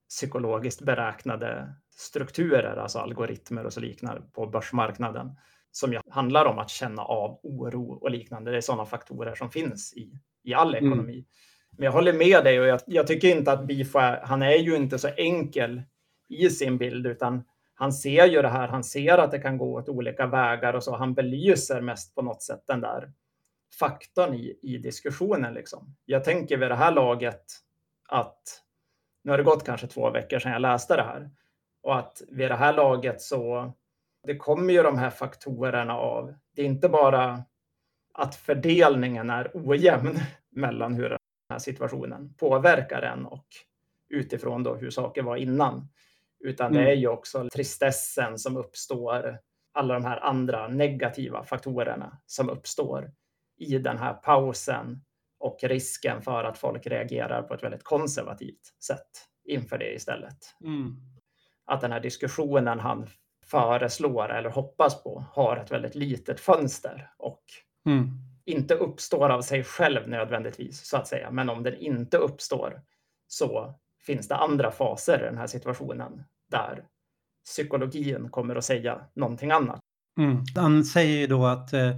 psykologiskt beräknade strukturer, alltså algoritmer och så liknande på börsmarknaden som ju handlar om att känna av oro och liknande. Det är sådana faktorer som finns i, i all mm. ekonomi. Mm. Men jag håller med dig och jag, jag tycker inte att Bifo, han är ju inte så enkel i sin bild, utan han ser ju det här, han ser att det kan gå åt olika vägar och så. Han belyser mest på något sätt den där faktorn i, i diskussionen. Liksom. Jag tänker vid det här laget att nu har det gått kanske två veckor sedan jag läste det här och att vid det här laget så det kommer ju de här faktorerna av. Det är inte bara att fördelningen är ojämn mellan hur den här situationen påverkar en och utifrån då hur saker var innan. Utan det mm. är ju också tristessen som uppstår, alla de här andra negativa faktorerna som uppstår i den här pausen och risken för att folk reagerar på ett väldigt konservativt sätt inför det istället. Mm. Att den här diskussionen han föreslår eller hoppas på har ett väldigt litet fönster och mm. inte uppstår av sig själv nödvändigtvis så att säga. Men om den inte uppstår så finns det andra faser i den här situationen där psykologin kommer att säga någonting annat. Mm. Han säger ju då att eh,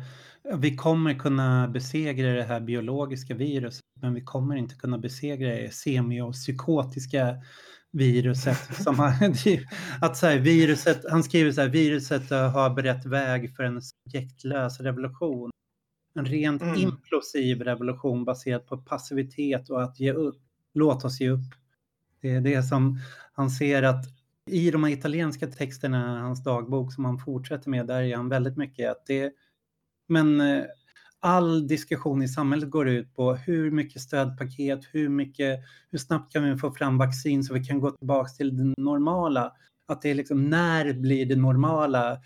vi kommer kunna besegra det här biologiska viruset, men vi kommer inte kunna besegra det semiopsykotiska viruset. Som har, att så här, viruset, han skriver så här, viruset har berett väg för en subjektlös revolution. En rent mm. implosiv revolution baserad på passivitet och att ge upp. Låt oss ge upp. Det är det som han ser att i de italienska texterna, hans dagbok som han fortsätter med, där är han väldigt mycket att det men eh, all diskussion i samhället går ut på hur mycket stödpaket, hur, mycket, hur snabbt kan vi få fram vaccin så vi kan gå tillbaka till det normala. Att det är liksom, när blir det normala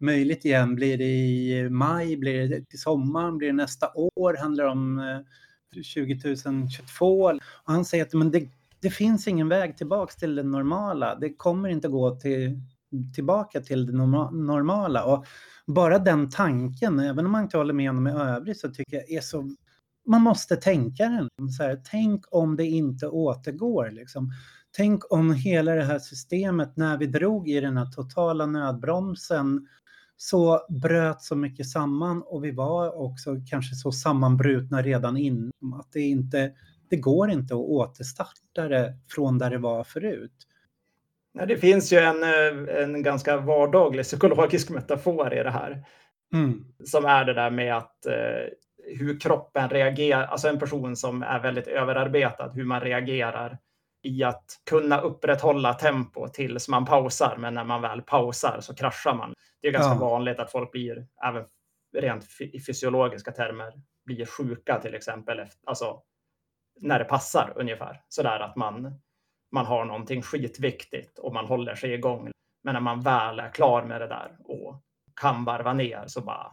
möjligt igen? Blir det i maj? Blir det till sommaren? Blir det nästa år? Handlar det om eh, 2022? Och han säger att men det, det finns ingen väg tillbaka till det normala. Det kommer inte gå till, tillbaka till det normala. Och bara den tanken, även om man inte håller med honom i övrigt, så tycker jag är så... Man måste tänka den. Så här, tänk om det inte återgår. Liksom. Tänk om hela det här systemet, när vi drog i den här totala nödbromsen, så bröt så mycket samman och vi var också kanske så sammanbrutna redan innan att det inte, det går inte att återstarta det från där det var förut. Ja, det finns ju en, eh, en ganska vardaglig psykologisk metafor i det här. Mm. Som är det där med att eh, hur kroppen reagerar, alltså en person som är väldigt överarbetad, hur man reagerar i att kunna upprätthålla tempo tills man pausar. Men när man väl pausar så kraschar man. Det är ganska ja. vanligt att folk blir, även rent i fysiologiska termer, blir sjuka till exempel. Alltså när det passar ungefär. Sådär att man man har någonting skitviktigt och man håller sig igång. Men när man väl är klar med det där och kan varva ner så bara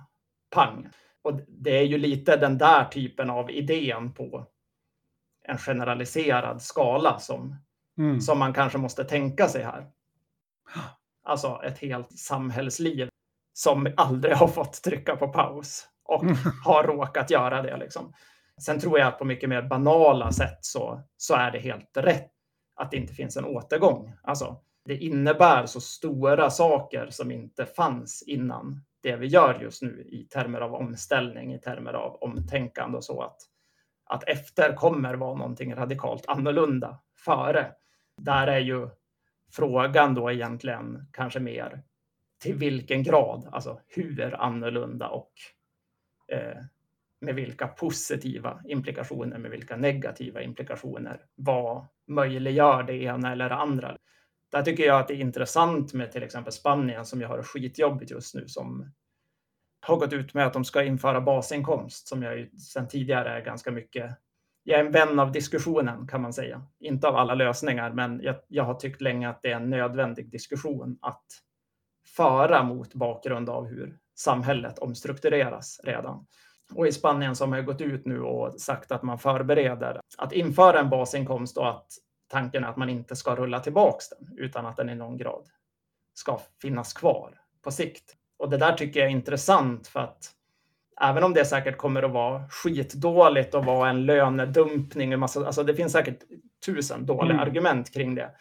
pang. Och det är ju lite den där typen av idén på en generaliserad skala som, mm. som man kanske måste tänka sig här. Alltså ett helt samhällsliv som aldrig har fått trycka på paus och mm. har råkat göra det. Liksom. Sen tror jag att på mycket mer banala sätt så, så är det helt rätt att det inte finns en återgång. Alltså, det innebär så stora saker som inte fanns innan det vi gör just nu i termer av omställning, i termer av omtänkande och så att, att efter kommer vara någonting radikalt annorlunda före. Där är ju frågan då egentligen kanske mer till vilken grad, alltså hur annorlunda och eh, med vilka positiva implikationer, med vilka negativa implikationer. Vad möjliggör det ena eller det andra? Där tycker jag att det är intressant med till exempel Spanien som jag har skitjobbigt just nu som har gått ut med att de ska införa basinkomst som jag ju sedan tidigare är ganska mycket. Jag är en vän av diskussionen kan man säga. Inte av alla lösningar, men jag, jag har tyckt länge att det är en nödvändig diskussion att föra mot bakgrund av hur samhället omstruktureras redan. Och i Spanien som har gått ut nu och sagt att man förbereder att införa en basinkomst och att tanken är att man inte ska rulla tillbaks den utan att den i någon grad ska finnas kvar på sikt. Och det där tycker jag är intressant för att även om det säkert kommer att vara skitdåligt och vara en lönedumpning, en massa, alltså det finns säkert tusen dåliga mm. argument kring det,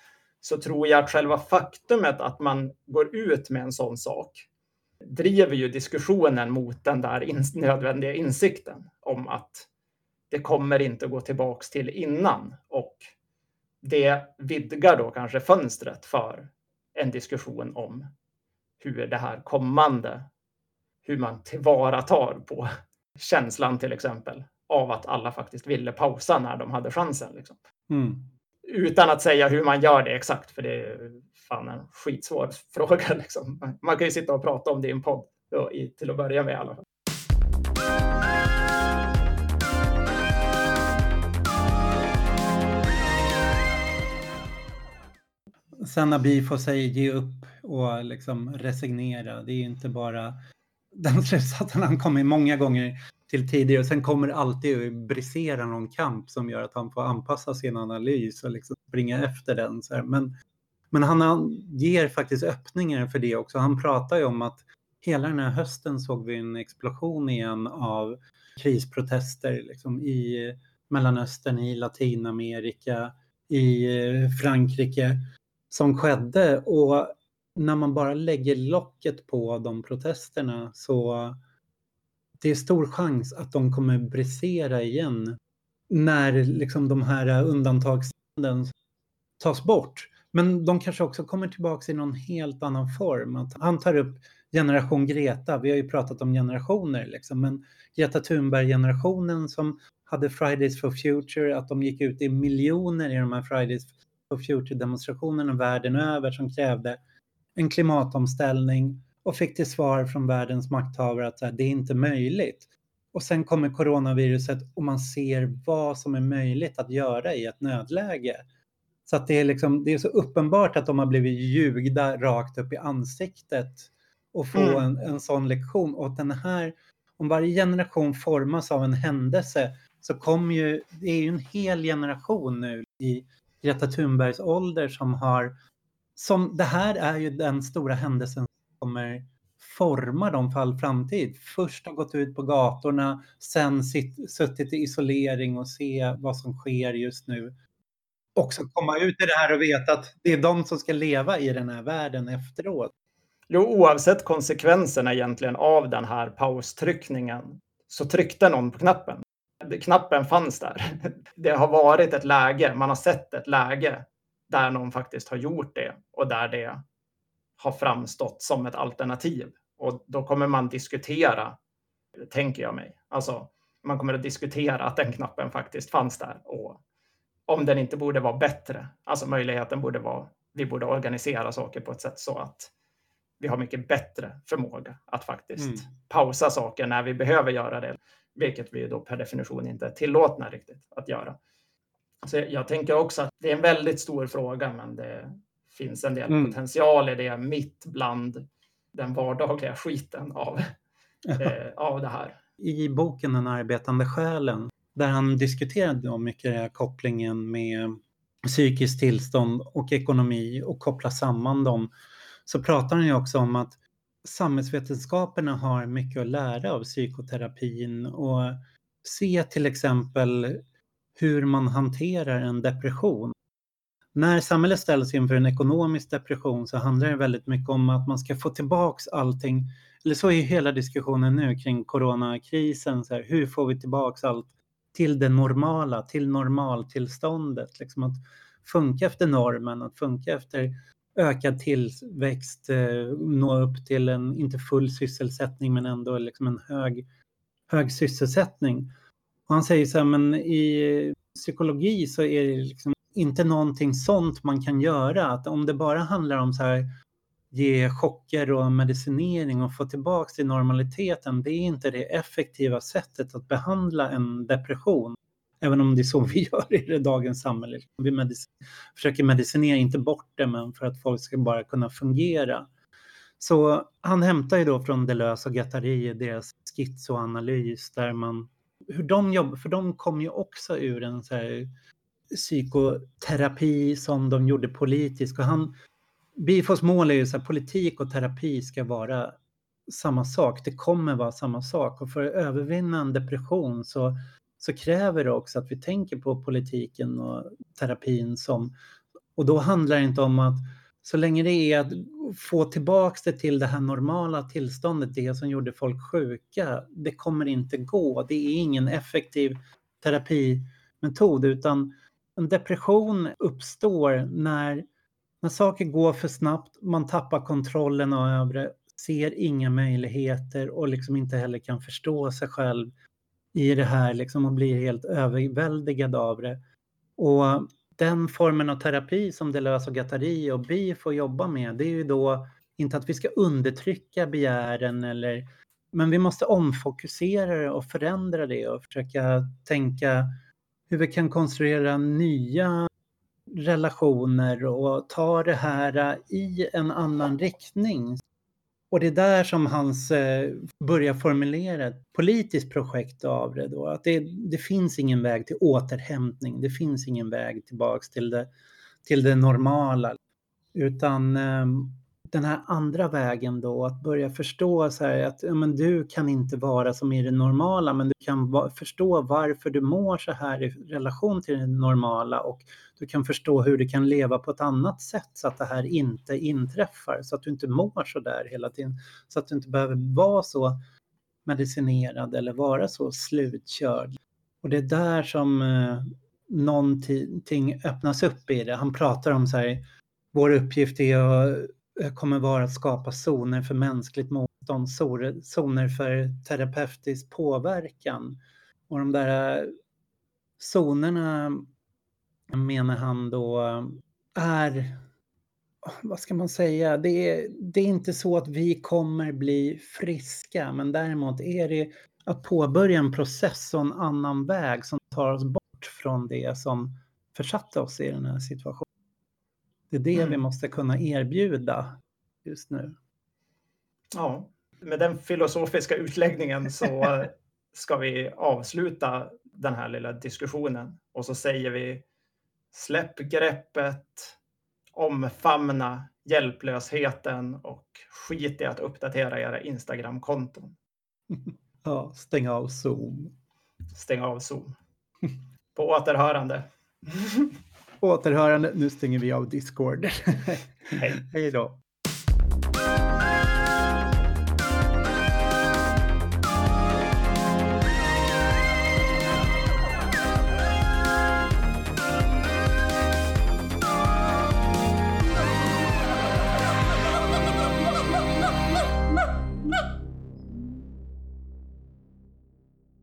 så tror jag att själva faktumet att man går ut med en sån sak driver ju diskussionen mot den där in nödvändiga insikten om att det kommer inte att gå tillbaks till innan och det vidgar då kanske fönstret för en diskussion om hur det här kommande, hur man tillvaratar på känslan till exempel av att alla faktiskt ville pausa när de hade chansen. Liksom. Mm. Utan att säga hur man gör det exakt, för det är fan en skitsvår fråga. Liksom. Man kan ju sitta och prata om det i en podd då, i, till att börja med i alla fall. Sen när Bi får sig ge upp och liksom resignera, det är inte bara den slutsatsen han kommer många gånger till tidigare. Sen kommer det alltid att brisera någon kamp som gör att han får anpassa sin analys och liksom springa efter den. Så här. Men, men han ger faktiskt öppningar för det också. Han pratar ju om att hela den här hösten såg vi en explosion igen av krisprotester liksom, i Mellanöstern, i Latinamerika, i eh, Frankrike som skedde. Och när man bara lägger locket på de protesterna så det är stor chans att de kommer brisera igen när liksom de här undantagstillstånden tas bort. Men de kanske också kommer tillbaka i någon helt annan form. Att han tar upp generation Greta, vi har ju pratat om generationer, liksom, men Greta Thunberg-generationen som hade Fridays for Future, att de gick ut i miljoner i de här Fridays for Future-demonstrationerna världen över som krävde en klimatomställning och fick till svar från världens makthavare att det är inte möjligt. Och sen kommer coronaviruset och man ser vad som är möjligt att göra i ett nödläge. Så att det är, liksom, det är så uppenbart att de har blivit ljugda rakt upp i ansiktet och få mm. en, en sån lektion. Och den här, om varje generation formas av en händelse så kommer ju, det är ju en hel generation nu i Greta Thunbergs ålder som har, som det här är ju den stora händelsen kommer forma dem för all framtid. Först har gått ut på gatorna, sen sitt, suttit i isolering och se vad som sker just nu. Också komma ut i det här och veta att det är de som ska leva i den här världen efteråt. Jo, oavsett konsekvenserna egentligen av den här paustryckningen så tryckte någon på knappen. Knappen fanns där. Det har varit ett läge, man har sett ett läge där någon faktiskt har gjort det och där det har framstått som ett alternativ. Och då kommer man diskutera, tänker jag mig. Alltså, man kommer att diskutera att den knappen faktiskt fanns där och om den inte borde vara bättre. Alltså möjligheten borde vara, vi borde organisera saker på ett sätt så att vi har mycket bättre förmåga att faktiskt mm. pausa saker när vi behöver göra det, vilket vi då per definition inte är tillåtna riktigt att göra. Så jag tänker också att det är en väldigt stor fråga, men det finns en del mm. potential i det mitt bland den vardagliga skiten av, eh, av det här. I boken Den arbetande själen, där han diskuterade mycket den här kopplingen med psykiskt tillstånd och ekonomi och koppla samman dem så pratar han ju också om att samhällsvetenskaperna har mycket att lära av psykoterapin och se till exempel hur man hanterar en depression. När samhället ställs inför en ekonomisk depression så handlar det väldigt mycket om att man ska få tillbaks allting, eller så är hela diskussionen nu kring coronakrisen, så här, hur får vi tillbaks allt till det normala, till normaltillståndet, liksom att funka efter normen, att funka efter ökad tillväxt, eh, nå upp till en, inte full sysselsättning men ändå liksom en hög, hög sysselsättning. Och han säger så här, men i psykologi så är det liksom inte någonting sånt man kan göra. Att om det bara handlar om så här, ge chocker och medicinering och få tillbaka till normaliteten, det är inte det effektiva sättet att behandla en depression. Även om det är så vi gör i det dagens samhälle. Vi medicin försöker medicinera, inte bort det, men för att folk ska bara kunna fungera. Så han hämtar ju då från Deleuze och Guattari deras schizoanalys där man, hur de jobbar, för de kom ju också ur en så här psykoterapi som de gjorde politisk. Och han, Bifos mål är ju så här, politik och terapi ska vara samma sak, det kommer vara samma sak. Och för att övervinna en depression så så kräver det också att vi tänker på politiken och terapin som... Och då handlar det inte om att så länge det är att få tillbaks det till det här normala tillståndet, det som gjorde folk sjuka, det kommer inte gå. Det är ingen effektiv terapimetod utan en depression uppstår när, när saker går för snabbt, man tappar kontrollen över det, ser inga möjligheter och liksom inte heller kan förstå sig själv i det här liksom och blir helt överväldigad av det. Och den formen av terapi som Deleuze och Gattari och Bi får jobba med, det är ju då inte att vi ska undertrycka begären eller men vi måste omfokusera det och förändra det och försöka tänka hur vi kan konstruera nya relationer och ta det här i en annan riktning och det är där som hans eh, börjar formulera ett politiskt projekt av det då. Att det, det finns ingen väg till återhämtning. Det finns ingen väg tillbaks till det, till det normala. Utan ehm, den här andra vägen då, att börja förstå så här att ja, men du kan inte vara som i det normala, men du kan va- förstå varför du mår så här i relation till det normala och du kan förstå hur du kan leva på ett annat sätt så att det här inte inträffar, så att du inte mår så där hela tiden, så att du inte behöver vara så medicinerad eller vara så slutkörd. Och det är där som eh, någonting öppnas upp i det. Han pratar om så här, vår uppgift är att Eh, kommer vara att skapa zoner för mänskligt motstånd, zoner för terapeutisk påverkan. Och de där eh, zonerna menar han då är, vad ska man säga, det är, det är inte så att vi kommer bli friska, men däremot är det att påbörja en process och en annan väg som tar oss bort från det som försatte oss i den här situationen. Det är det mm. vi måste kunna erbjuda just nu. Ja, med den filosofiska utläggningen så ska vi avsluta den här lilla diskussionen och så säger vi släpp greppet, omfamna hjälplösheten och skit i att uppdatera era Instagram-konton. Ja, stäng av Zoom. Stäng av Zoom. På återhörande. återhörande. Nu stänger vi av Discord. Hej. Hej då.